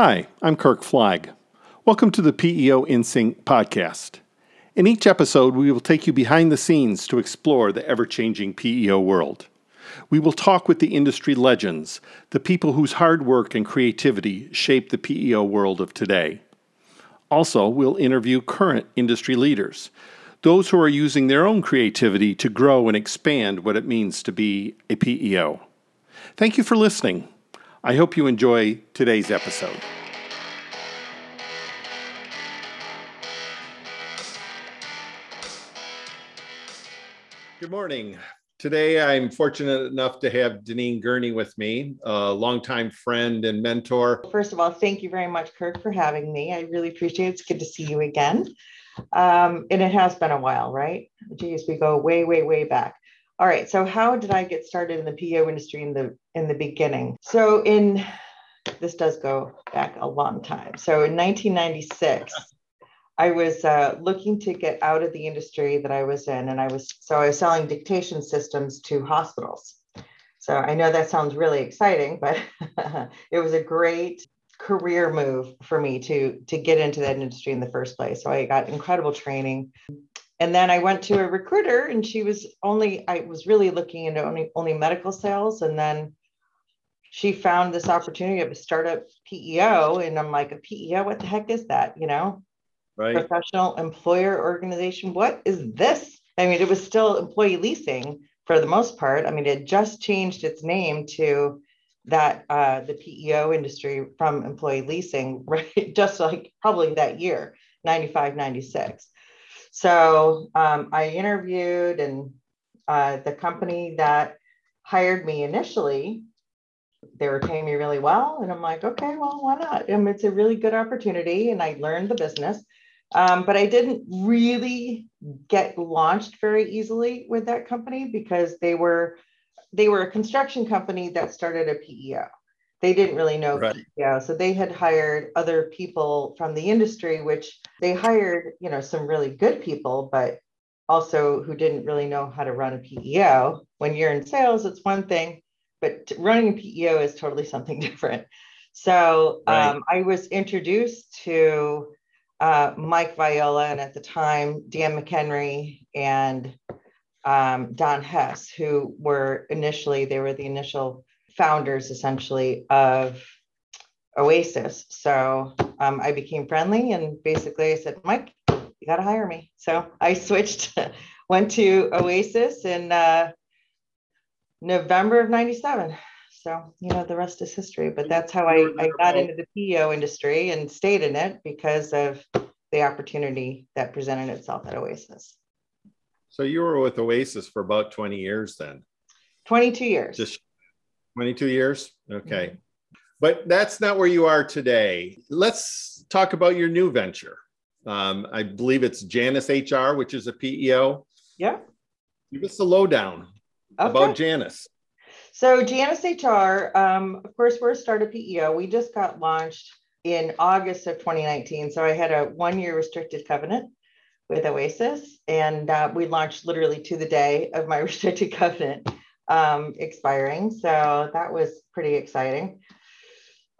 Hi, I'm Kirk Flagg. Welcome to the PEO In Sync podcast. In each episode, we will take you behind the scenes to explore the ever changing PEO world. We will talk with the industry legends, the people whose hard work and creativity shape the PEO world of today. Also, we'll interview current industry leaders, those who are using their own creativity to grow and expand what it means to be a PEO. Thank you for listening. I hope you enjoy today's episode. Good morning. Today, I'm fortunate enough to have Daneen Gurney with me, a longtime friend and mentor. First of all, thank you very much, Kirk, for having me. I really appreciate it. It's good to see you again. Um, and it has been a while, right? Geez, we go way, way, way back. All right. So how did I get started in the PEO industry in the in the beginning? So in this does go back a long time. So in 1996, I was uh, looking to get out of the industry that I was in, and I was so I was selling dictation systems to hospitals. So I know that sounds really exciting, but it was a great career move for me to to get into that industry in the first place. So I got incredible training. And then I went to a recruiter and she was only I was really looking into only only medical sales and then she found this opportunity of a startup PEO and I'm like a PEO what the heck is that, you know? Right. Professional employer organization. What is this? I mean, it was still employee leasing for the most part. I mean, it just changed its name to that uh, the PEO industry from employee leasing, right? Just like probably that year, 95, 96. So um, I interviewed, and uh, the company that hired me initially, they were paying me really well. And I'm like, okay, well, why not? And it's a really good opportunity. And I learned the business. Um, but I didn't really get launched very easily with that company because they were they were a construction company that started a PEO. They didn't really know right. PEO, so they had hired other people from the industry, which they hired, you know, some really good people, but also who didn't really know how to run a PEO. When you're in sales, it's one thing, but running a PEO is totally something different. So right. um, I was introduced to uh, Mike Viola and at the time Dan McHenry and um, Don Hess, who were initially, they were the initial founders essentially of Oasis. So um, I became friendly and basically I said, Mike, you got to hire me. So I switched, went to Oasis in uh, November of 97. So, you know, the rest is history, but that's how I, I got into the PEO industry and stayed in it because of the opportunity that presented itself at Oasis. So you were with Oasis for about 20 years then? 22 years. Just 22 years? Okay. Mm-hmm. But that's not where you are today. Let's talk about your new venture. Um, I believe it's Janus HR, which is a PEO. Yeah. Give us the lowdown okay. about Janus. So, Janus HR, um, of course, we're a startup PEO. We just got launched in August of 2019. So, I had a one year restricted covenant with Oasis, and uh, we launched literally to the day of my restricted covenant um, expiring. So that was pretty exciting.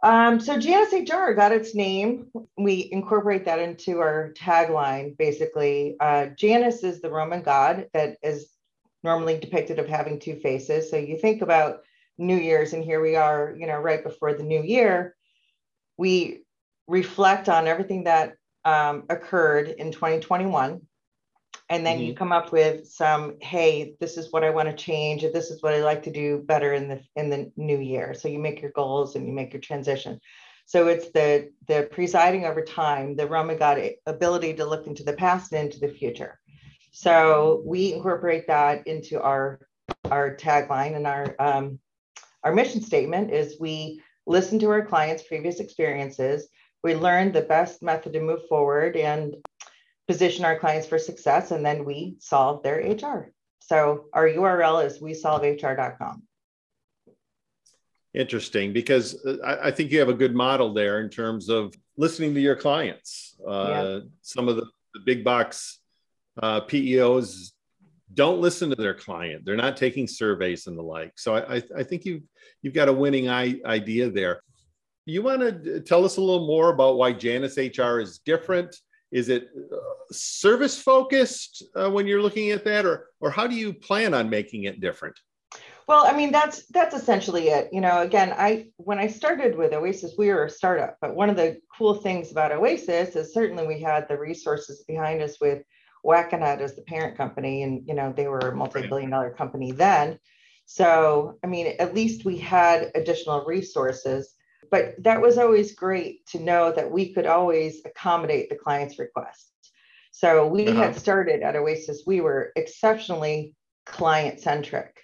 Um, so Janus HR got its name. We incorporate that into our tagline. Basically, uh, Janus is the Roman god that is normally depicted of having two faces. So you think about New Year's, and here we are, you know, right before the new year. We reflect on everything that um, occurred in 2021 and then mm-hmm. you come up with some hey this is what i want to change or this is what i like to do better in the in the new year. So you make your goals and you make your transition. So it's the the presiding over time the roman god ability to look into the past and into the future. So we incorporate that into our our tagline and our um, our mission statement is we listen to our clients previous experiences. We learn the best method to move forward and position our clients for success, and then we solve their HR. So our URL is we wesolvehr.com. Interesting, because uh, I, I, think you have a good model there in terms of listening to your clients. Uh, yeah. Some of the, the big box uh, PEOs don't listen to their client; they're not taking surveys and the like. So I, I, I think you've you've got a winning I, idea there. you want to tell us a little more about why Janus HR is different? Is it uh, service focused uh, when you're looking at that, or or how do you plan on making it different? Well, I mean that's that's essentially it. You know, again, I when I started with Oasis, we were a startup, but one of the cool things about Oasis is certainly we had the resources behind us with Wackenhut as the parent company, and you know they were a multi-billion dollar company then. So, I mean, at least we had additional resources but that was always great to know that we could always accommodate the client's requests. So we uh-huh. had started at Oasis, we were exceptionally client centric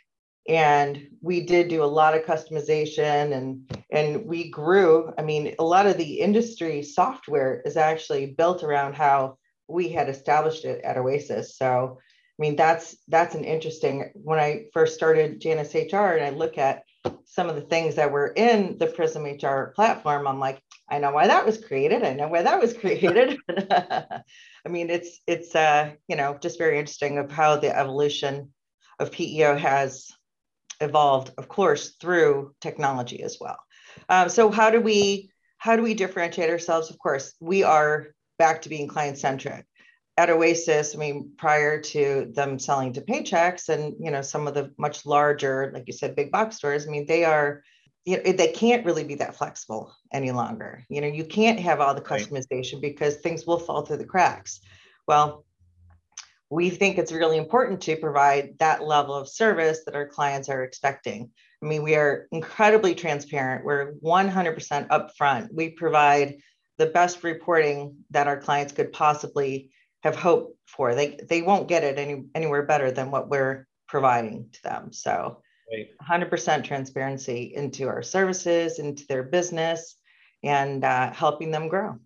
and we did do a lot of customization and and we grew i mean a lot of the industry software is actually built around how we had established it at oasis so i mean that's that's an interesting when i first started janus hr and i look at some of the things that were in the Prism HR platform, I'm like, I know why that was created. I know why that was created. I mean, it's it's uh, you know just very interesting of how the evolution of PEO has evolved, of course, through technology as well. Um, so how do we how do we differentiate ourselves? Of course, we are back to being client centric at Oasis, I mean, prior to them selling to Paychex and you know some of the much larger, like you said, big box stores, I mean, they are, you know, they can't really be that flexible any longer. You know, you can't have all the customization right. because things will fall through the cracks. Well, we think it's really important to provide that level of service that our clients are expecting. I mean, we are incredibly transparent. We're 100% upfront. We provide the best reporting that our clients could possibly have hope for. They they won't get it any anywhere better than what we're providing to them. So right. 100% transparency into our services, into their business, and uh, helping them grow.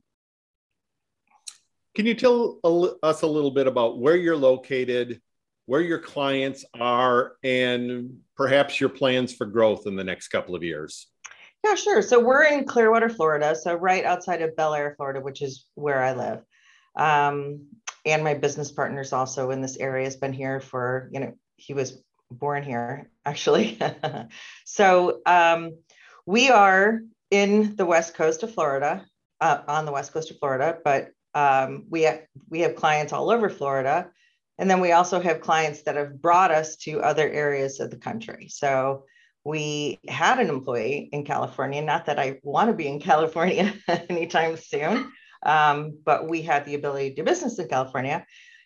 Can you tell us a little bit about where you're located, where your clients are, and perhaps your plans for growth in the next couple of years? Yeah, sure. So we're in Clearwater, Florida, so right outside of Belleair, Florida, which is where I live. Um, and my business partner's also in this area has been here for you know he was born here actually. So um, we are in the west coast of florida uh, on the west coast of florida but um, we have we have clients all over florida. And then we also have clients that have brought us to other areas of the country. So we had an employee in california not that i want to be in california anytime soon um, but we had the ability to do business in California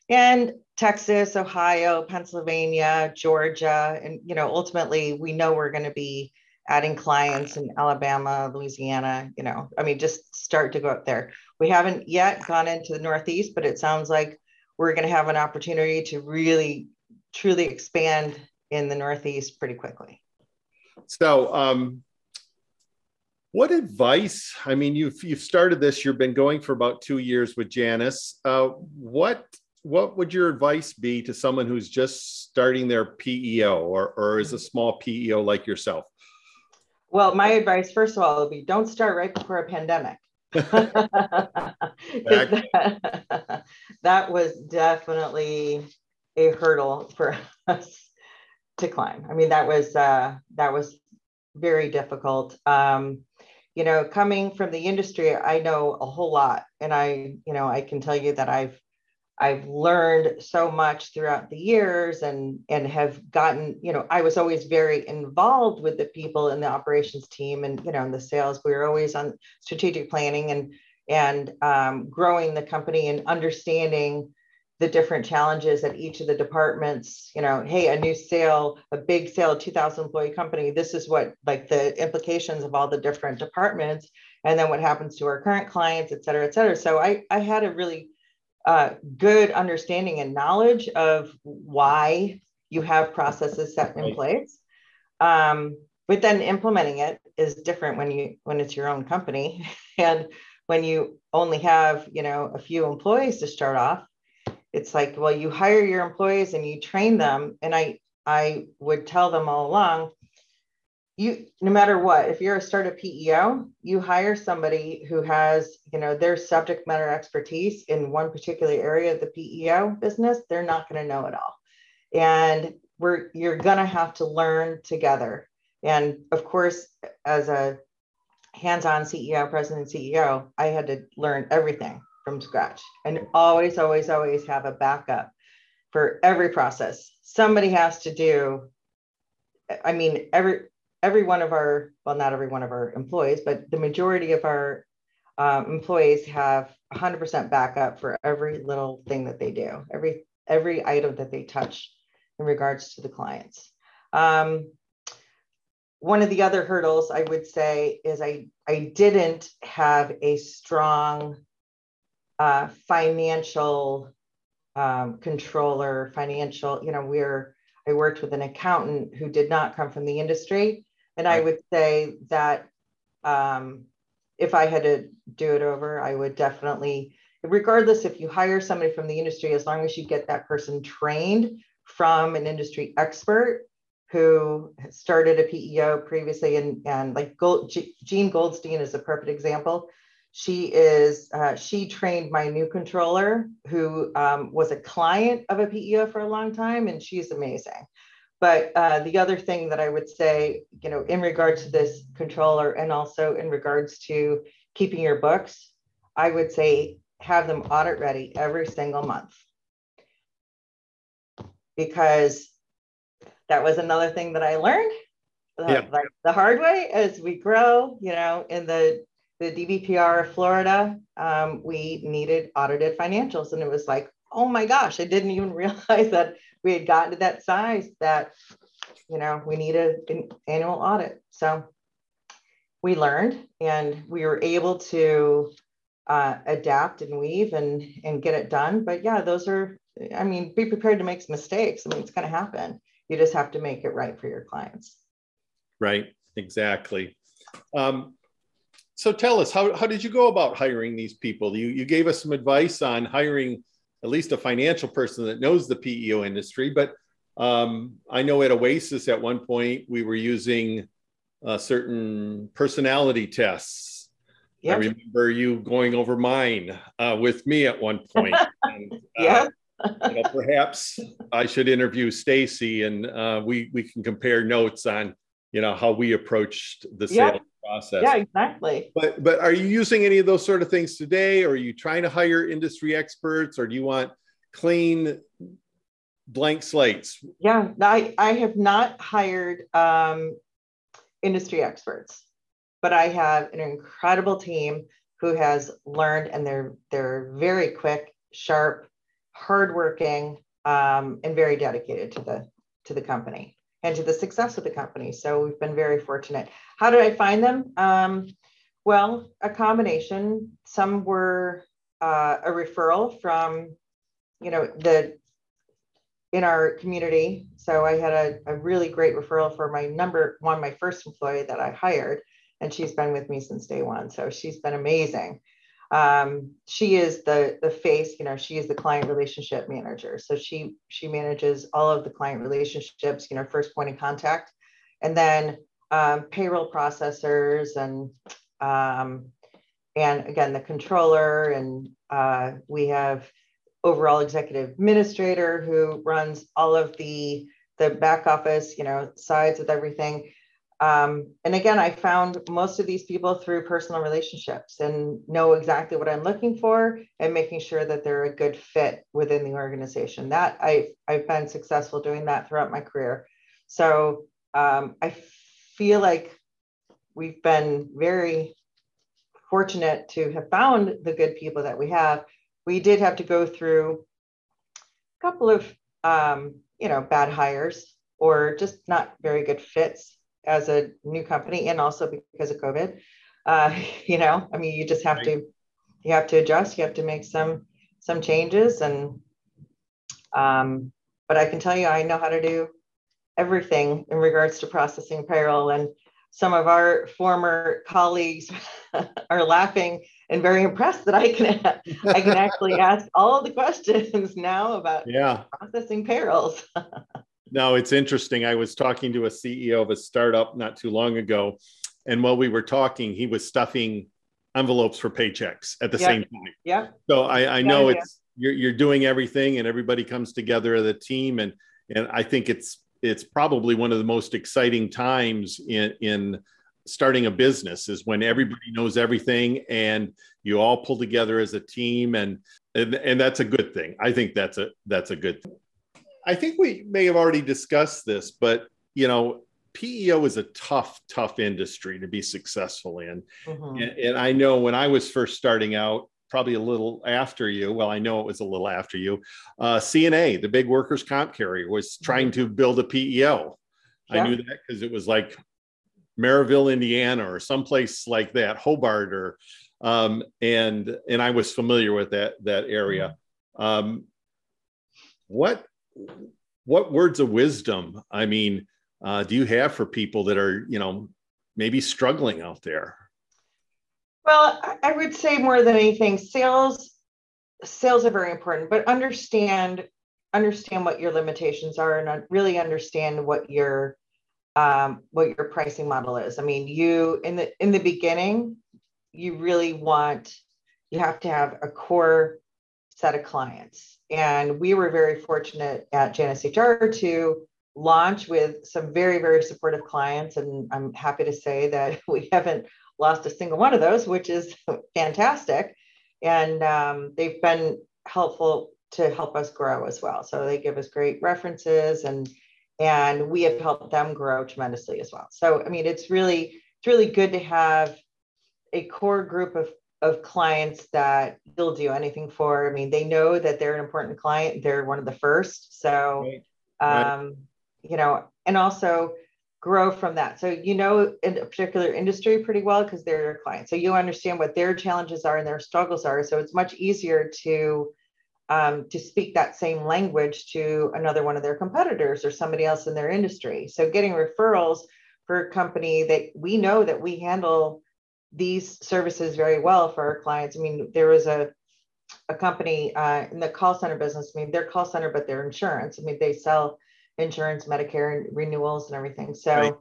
and Texas, Ohio, Pennsylvania, Georgia. And, you know, ultimately we know we're going to be adding clients in Alabama, Louisiana, you know, I mean, just start to go up there. We haven't yet gone into the Northeast, but it sounds like we're going to have an opportunity to really, truly expand in the Northeast pretty quickly. So, um, what advice? I mean, you've you've started this. You've been going for about two years with Janus. Uh, what what would your advice be to someone who's just starting their PEO or or is a small PEO like yourself? Well, my advice, first of all, would be don't start right before a pandemic. that, that was definitely a hurdle for us to climb. I mean, that was uh, that was very difficult. Um, you know, coming from the industry, I know a whole lot, and I, you know, I can tell you that I've I've learned so much throughout the years and and have gotten, you know, I was always very involved with the people in the operations team and you know in the sales. We were always on strategic planning and and um, growing the company and understanding the different challenges at each of the departments you know hey a new sale a big sale 2000 employee company this is what like the implications of all the different departments and then what happens to our current clients et cetera et cetera. So i i had a really uh, good understanding and knowledge of why you have processes set in place. Um, but then implementing it is different when you when it's your own company. And when you only have you know a few employees to start off it's like well you hire your employees and you train them. And i i would tell them all along you no matter what if you're a startup peo you hire somebody who has you know their subject matter expertise in one particular area of the peo business they're not going to know it all. And we're you're going to have to learn together. And of course as a hands-on CEO, president, CEO, I had to learn everything from scratch and always, always, always have a backup for every process. Somebody has to do, I mean, every every one of our, well, not every one of our employees, but the majority of our um, employees have 100% backup for every little thing that they do, every every item that they touch in regards to the clients. Um, one of the other hurdles I would say is I, I didn't have a strong uh, financial um, controller, financial, you know, we're, I worked with an accountant who did not come from the industry. And I would say that um, if I had to do it over, I would definitely, regardless if you hire somebody from the industry, as long as you get that person trained from an industry expert, who started a PEO previously, and and like Gold, G, Jean Goldstein is a perfect example. She is uh, she trained my new controller, who um, was a client of a PEO for a long time, and she's amazing. But uh, the other thing that I would say, you know, in regards to this controller, and also in regards to keeping your books, I would say have them audit ready every single month because that was another thing that I learned uh, yeah. like the hard way as we grow, you know, in the the DBPR of Florida, um, we needed audited financials. And it was like, oh my gosh, I didn't even realize that we had gotten to that size that, you know, we needed an annual audit. So we learned and we were able to uh, adapt and weave and, and get it done. But yeah, those are, I mean, be prepared to make mistakes. I mean, it's going to happen. You just have to make it right for your clients. Right, exactly. Um, so tell us, how, how did you go about hiring these people? You, you gave us some advice on hiring at least a financial person that knows the PEO industry, but um, I know at Oasis at one point we were using uh, certain personality tests. Yep. I remember you going over mine uh, with me at one point. and, uh, yeah you know, perhaps I should interview Stacy and uh, we we can compare notes on you know how we approached the sales yeah. process. Yeah, exactly. But but are you using any of those sort of things today? Or are you trying to hire industry experts, or do you want clean blank slates? Yeah, I I have not hired um, industry experts, but I have an incredible team who has learned and they're they're very quick, sharp hardworking, um, and very dedicated to the to the company and to the success of the company. So we've been very fortunate. How did I find them? Um, well, a combination. Some were uh, a referral from, you know, the in our community. So I had a, a really great referral for my number one, my first employee that I hired, and she's been with me since day one. So she's been amazing um, she is the the face you know she is the client relationship manager. So she she manages all of the client relationships you know first point of contact. And then um, payroll processors and um, and again the controller and uh, we have overall executive administrator who runs all of the the back office you know sides of everything um, and again, I found most of these people through personal relationships and know exactly what I'm looking for and making sure that they're a good fit within the organization. That I, I've been successful doing that throughout my career. So um, I feel like we've been very fortunate to have found the good people that we have. We did have to go through a couple of, um, you know, bad hires or just not very good fits as a new company and also because of COVID. Uh, you know, I mean, you just have right. to you have to adjust. You have to make some some changes, and um, but I can tell you, I know how to do everything in regards to processing payroll. And some of our former colleagues are laughing and very impressed that I can I can actually ask all the questions now about yeah. processing payrolls. No, it's interesting. I was talking to a CEO of a startup not too long ago, and while we were talking, he was stuffing envelopes for paychecks at the yep. same time. Yeah. So I, I know yeah, it's you're you're doing everything, and everybody comes together as a team, and and I think it's it's probably one of the most exciting times in in starting a business is when everybody knows everything and you all pull together as a team and and, and that's a good thing i think that's a that's a good thing i think we may have already discussed this but you know peo is a tough tough industry to be successful in mm-hmm. and, and i know when i was first starting out probably a little after you. Well, I know it was a little after you. Uh, CNA, the big workers' comp carrier, was trying to build a PEO. Yeah. I knew that because it was like Merrillville, Indiana, or someplace like that, Hobart, or um, and and I was familiar with that that area. Um, what what words of wisdom? I mean, uh, do you have for people that are you know maybe struggling out there? Well, I would say more than anything, sales sales are very important, but understand understand what your limitations are and really understand what your um, what your pricing model is. I mean, you in the in the beginning, you really want you have to have a core set of clients, and we were very fortunate at Janus HR to launch with some very very supportive clients, and I'm happy to say that we haven't lost a single one of those, which is fantastic. And um, they've been helpful to help us grow as well. So they give us great references and and we have helped them grow tremendously as well. So I mean, it's really it's really good to have a core group of of clients that you'll do anything for. I mean, they know that they're an important client. They're one of the first. So, right. um, right. you know, and also grow from that. So you know in a particular industry pretty well because they're your client. So you understand what their challenges are and their struggles are. So it's much easier to um, to speak that same language to another one of their competitors or somebody else in their industry. So getting referrals for a company that we know that we handle these services very well for our clients. I mean, there was a a company uh, in the call center business. I mean, they're call center, but they're insurance. I mean, they sell insurance, Medicare and renewals and everything. So right,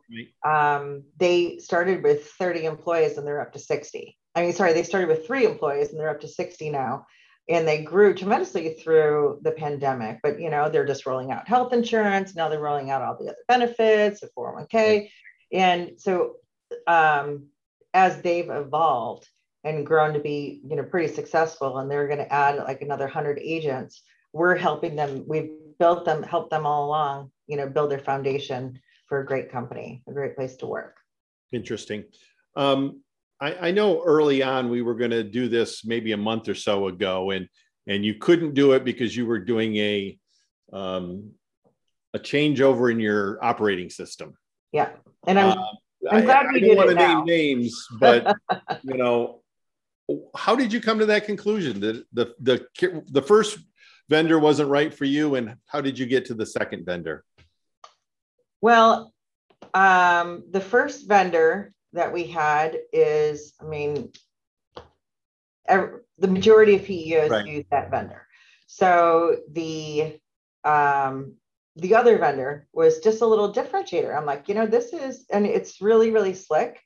right. Um, they started with 30 employees and they're up to 60. I mean, sorry, they started with three employees and they're up to 60 now. And they grew tremendously through the pandemic, but you know, they're just rolling out health insurance. Now they're rolling out all the other benefits, the 401k. Right. And so um, as they've evolved and grown to be, you know, pretty successful, and they're going to add like another 100 agents, we're helping them. We've built them, helped them all along, you know, build their foundation for a great company, a great place to work. Interesting. Um, I, I know early on we were going to do this maybe a month or so ago, and and you couldn't do it because you were doing a um, a changeover in your operating system. Yeah, and I'm uh, I'm glad I, we I don't want to name names, but you know, how did you come to that conclusion? that the the the first vendor wasn't right for you and how did you get to the second vendor well um, the first vendor that we had is i mean every, the majority of peos right. use that vendor so the um, the other vendor was just a little differentiator i'm like you know this is and it's really really slick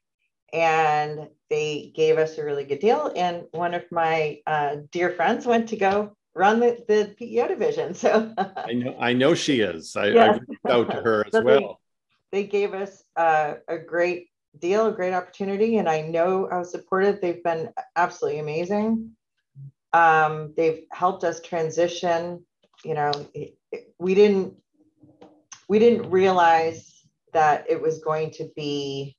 and they gave us a really good deal and one of my uh, dear friends went to go run the, the PEO division. So I know I know she is. I, I reached out to her as so well. They, they gave us uh, a great deal, a great opportunity, and I know I was supported. They've been absolutely amazing. Um, they've helped us transition. You know, we didn't we didn't realize that it was going to be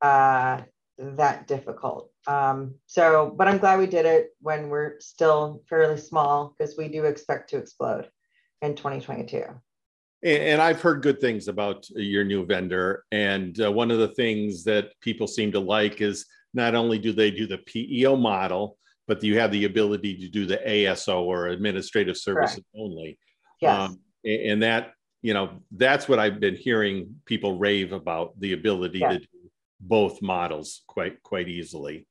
uh, that difficult. Um, so, but I'm glad we did it when we're still fairly small because we do expect to explode in 2022. And I've heard good things about your new vendor. And uh, one of the things that people seem to like is not only do they do the PEO model, but you have the ability to do the ASO or administrative services Correct. only. Yes. Um, and that, you know, that's what I've been hearing people rave about the ability yes. to do both models quite quite easily.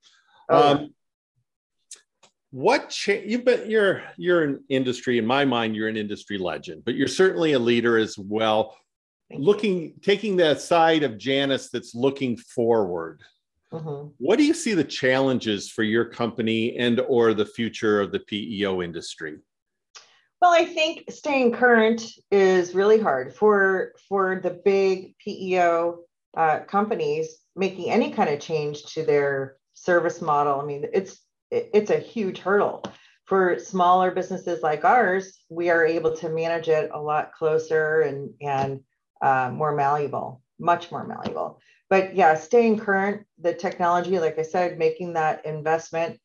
Oh, um, what cha- you've been you're you're an industry in my mind you're an industry legend, but you're certainly a leader as well. Looking taking that side of Janus that's looking forward. Mm-hmm. What do you see the challenges for your company and or the future of the PEO industry? Well, I think staying current is really hard for for the big PEO uh, companies making any kind of change to their service model, I mean, it's it's a huge hurdle. For smaller businesses like ours, we are able to manage it a lot closer and and uh, more malleable, much more malleable. But yeah, staying current, the technology, like I said, making that investment.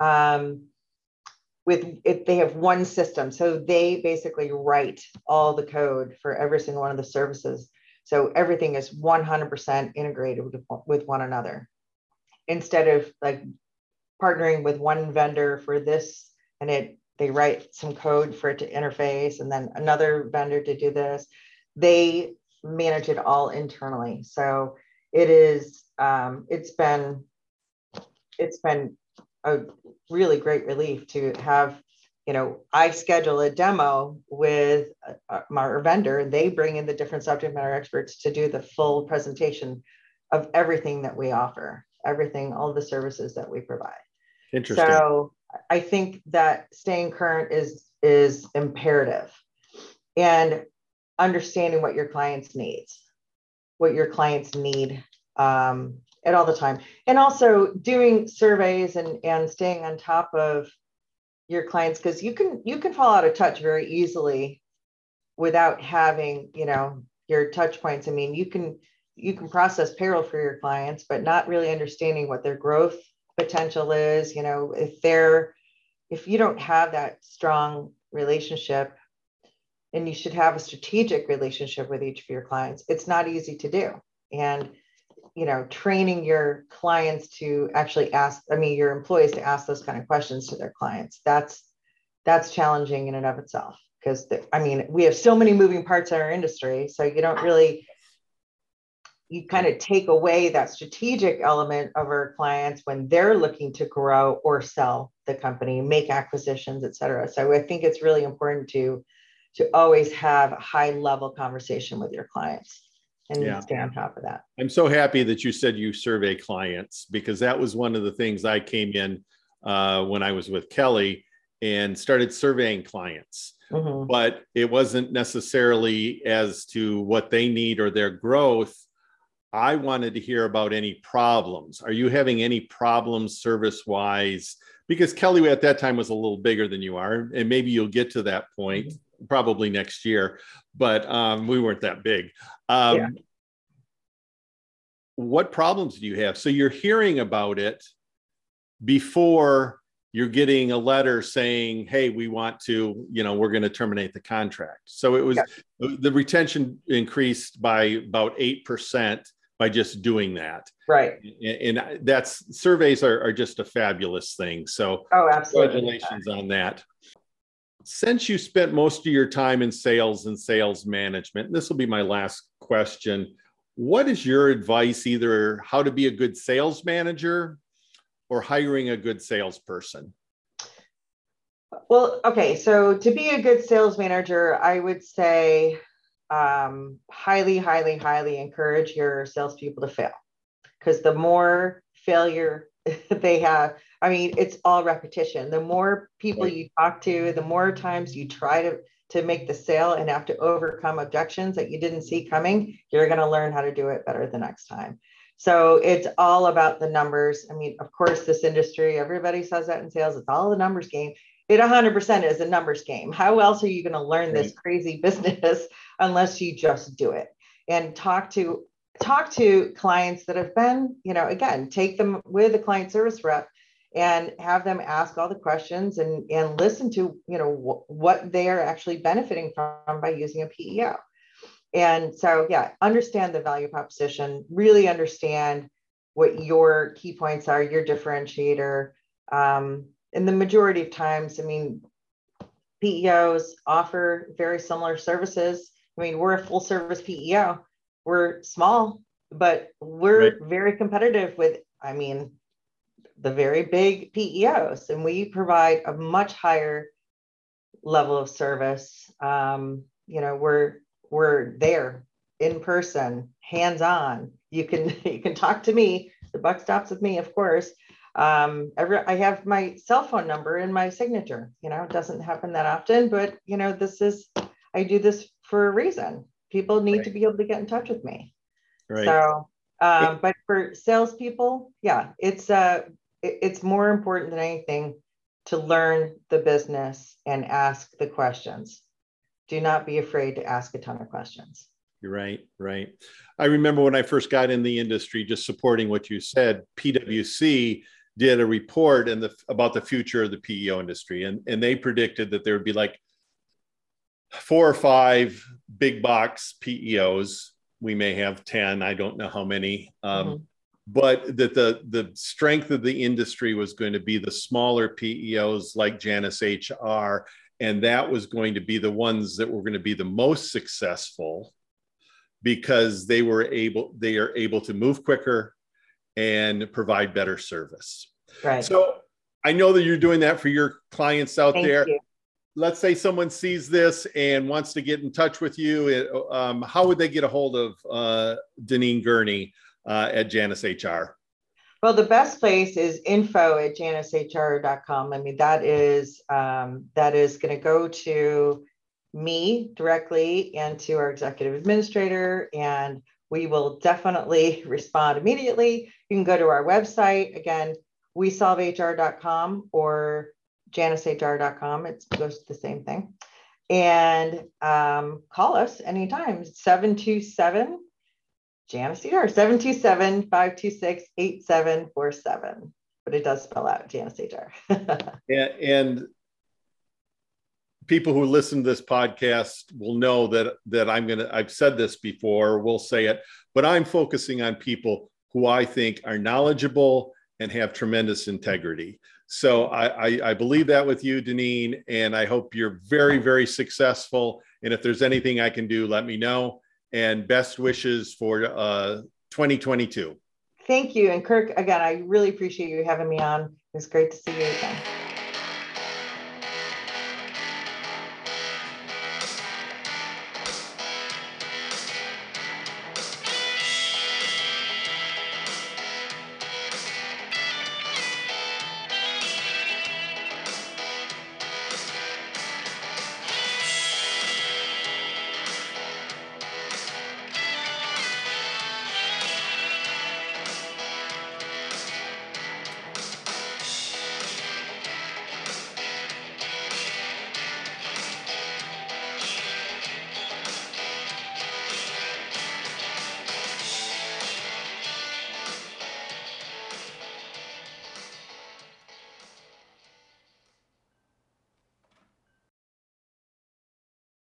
Um, with if they have one system, so they basically write all the code for every single one of the services. So everything is 100% integrated with, one another. Instead of like partnering with one vendor for this and it they write some code for it to interface and then another vendor to do this they manage it all internally. So it is um, it's been it's been a really great relief to have you know i schedule a demo with uh, our vendor and they bring in the different subject matter experts to do the full presentation of everything that we offer everything, all the services that we provide. Interesting. So I think that staying current is is imperative, and understanding what your clients needs, what your clients need um, at all the time, and also doing surveys and and staying on top of your clients because you can you can fall out of touch very easily without having you know your touch points. I mean, you can you can process payroll for your clients, but not really understanding what their growth potential is. You know, if they're, if you don't have that strong relationship, and you should have a strategic relationship with each of your clients, it's not easy to do. And, you know, training your clients to actually ask, I mean, your employees to ask those kind of questions to their clients, that's, that's challenging in and of itself because I mean, we have so many moving parts in our industry. So you don't really you kind of take away that strategic element of our clients when they're looking to grow or sell the company, make acquisitions, et cetera. So I think it's really important to to always have a high level conversation with your clients and yeah. stay on top of that. I'm so happy that you said you survey clients because that was one of the things I came in uh, when I was with Kelly and started surveying clients. Mm-hmm. But it wasn't necessarily as to what they need or their growth I wanted to hear about any problems. Are you having any problems service wise? Because Kelly at that time was a little bigger than you are, and maybe you'll get to that point mm-hmm. Probably next year, but um, we weren't that big. Um, yeah. What problems do you have? So you're hearing about it before you're getting a letter saying, "Hey, we want to, you know, we're going to terminate the contract." So it was yeah. the retention increased by about eight percent by just doing that. Right. And, and that's surveys are, are, just a fabulous thing. So oh, absolutely. congratulations on that. Since you spent most of your time in sales and sales management, this will be my last question. What is your advice, either how to be a good sales manager or hiring a good salesperson? Well, okay. So to be a good sales manager, I would say um, highly, highly, highly encourage your salespeople to fail because the more failure they have, I mean, it's all repetition. The more people you talk to, the more times you try to to make the sale and have to overcome objections that you didn't see coming, you're going to learn how to do it better the next time. So it's all about the numbers. I mean, of course, this industry, everybody says that in sales, it's all the numbers game it 100% is a numbers game. How else are you going to learn this crazy business unless you just do it and talk to talk to clients that have been, you know, again, take them with a client service rep and have them ask all the questions and and listen to, you know, wh- what they are actually benefiting from by using a PEO. And so, yeah, understand the value proposition, really understand what your key points are, your differentiator, um, in the majority of times, I mean, PEOs offer very similar services. I mean, we're a full service PEO. We're small, but we're right. very competitive with, I mean, the very big PEOs, and we provide a much higher level of service. Um, you know, we're we're there in person, hands on. You can you can talk to me. The buck stops with me, of course um every i have my cell phone number in my signature you know it doesn't happen that often but you know this is i do this for a reason people need right. to be able to get in touch with me right. so Um, but for salespeople, yeah, it's uh, it's more important than anything to learn the business and ask the questions. Do not be afraid to ask a ton of questions. You're right, right. I remember when I first got in the industry, just supporting what you said, PwC did a report and the about the future of the PEO industry, and and they predicted that there would be like four or five big box PEOs. We may have ten. I don't know how many. Um, mm-hmm. But that the the strength of the industry was going to be the smaller PEOs like Janus HR, and that was going to be the ones that were going to be the most successful because they were able they are able to move quicker and provide better service. Right. So I know that you're doing that for your clients out Thank there. You. Let's say someone sees this and wants to get in touch with you. Um, how would they get a hold of uh, Daneen Gurney uh, at Janus HR? Well, the best place is info at janushr.com. I mean, that is um, that is going to go to me directly and to our executive administrator, and we will definitely respond immediately. You can go to our website again, wesolvehr.com or janushr.com. It goes to the same thing. And um, call us anytime, 727 Janus HR, 727 526 8747. But it does spell out Janus HR. and, and people who listen to this podcast will know that that I'm gonna I've said this before, we'll say it, but I'm focusing on people who I think are knowledgeable and have tremendous integrity. So I, I, I believe that with you, Daneen, and I hope you're very, very successful. And if there's anything I can do, let me know. And best wishes for uh, 2022. Thank you. And Kirk, again, I really appreciate you having me on. It was great to see you again.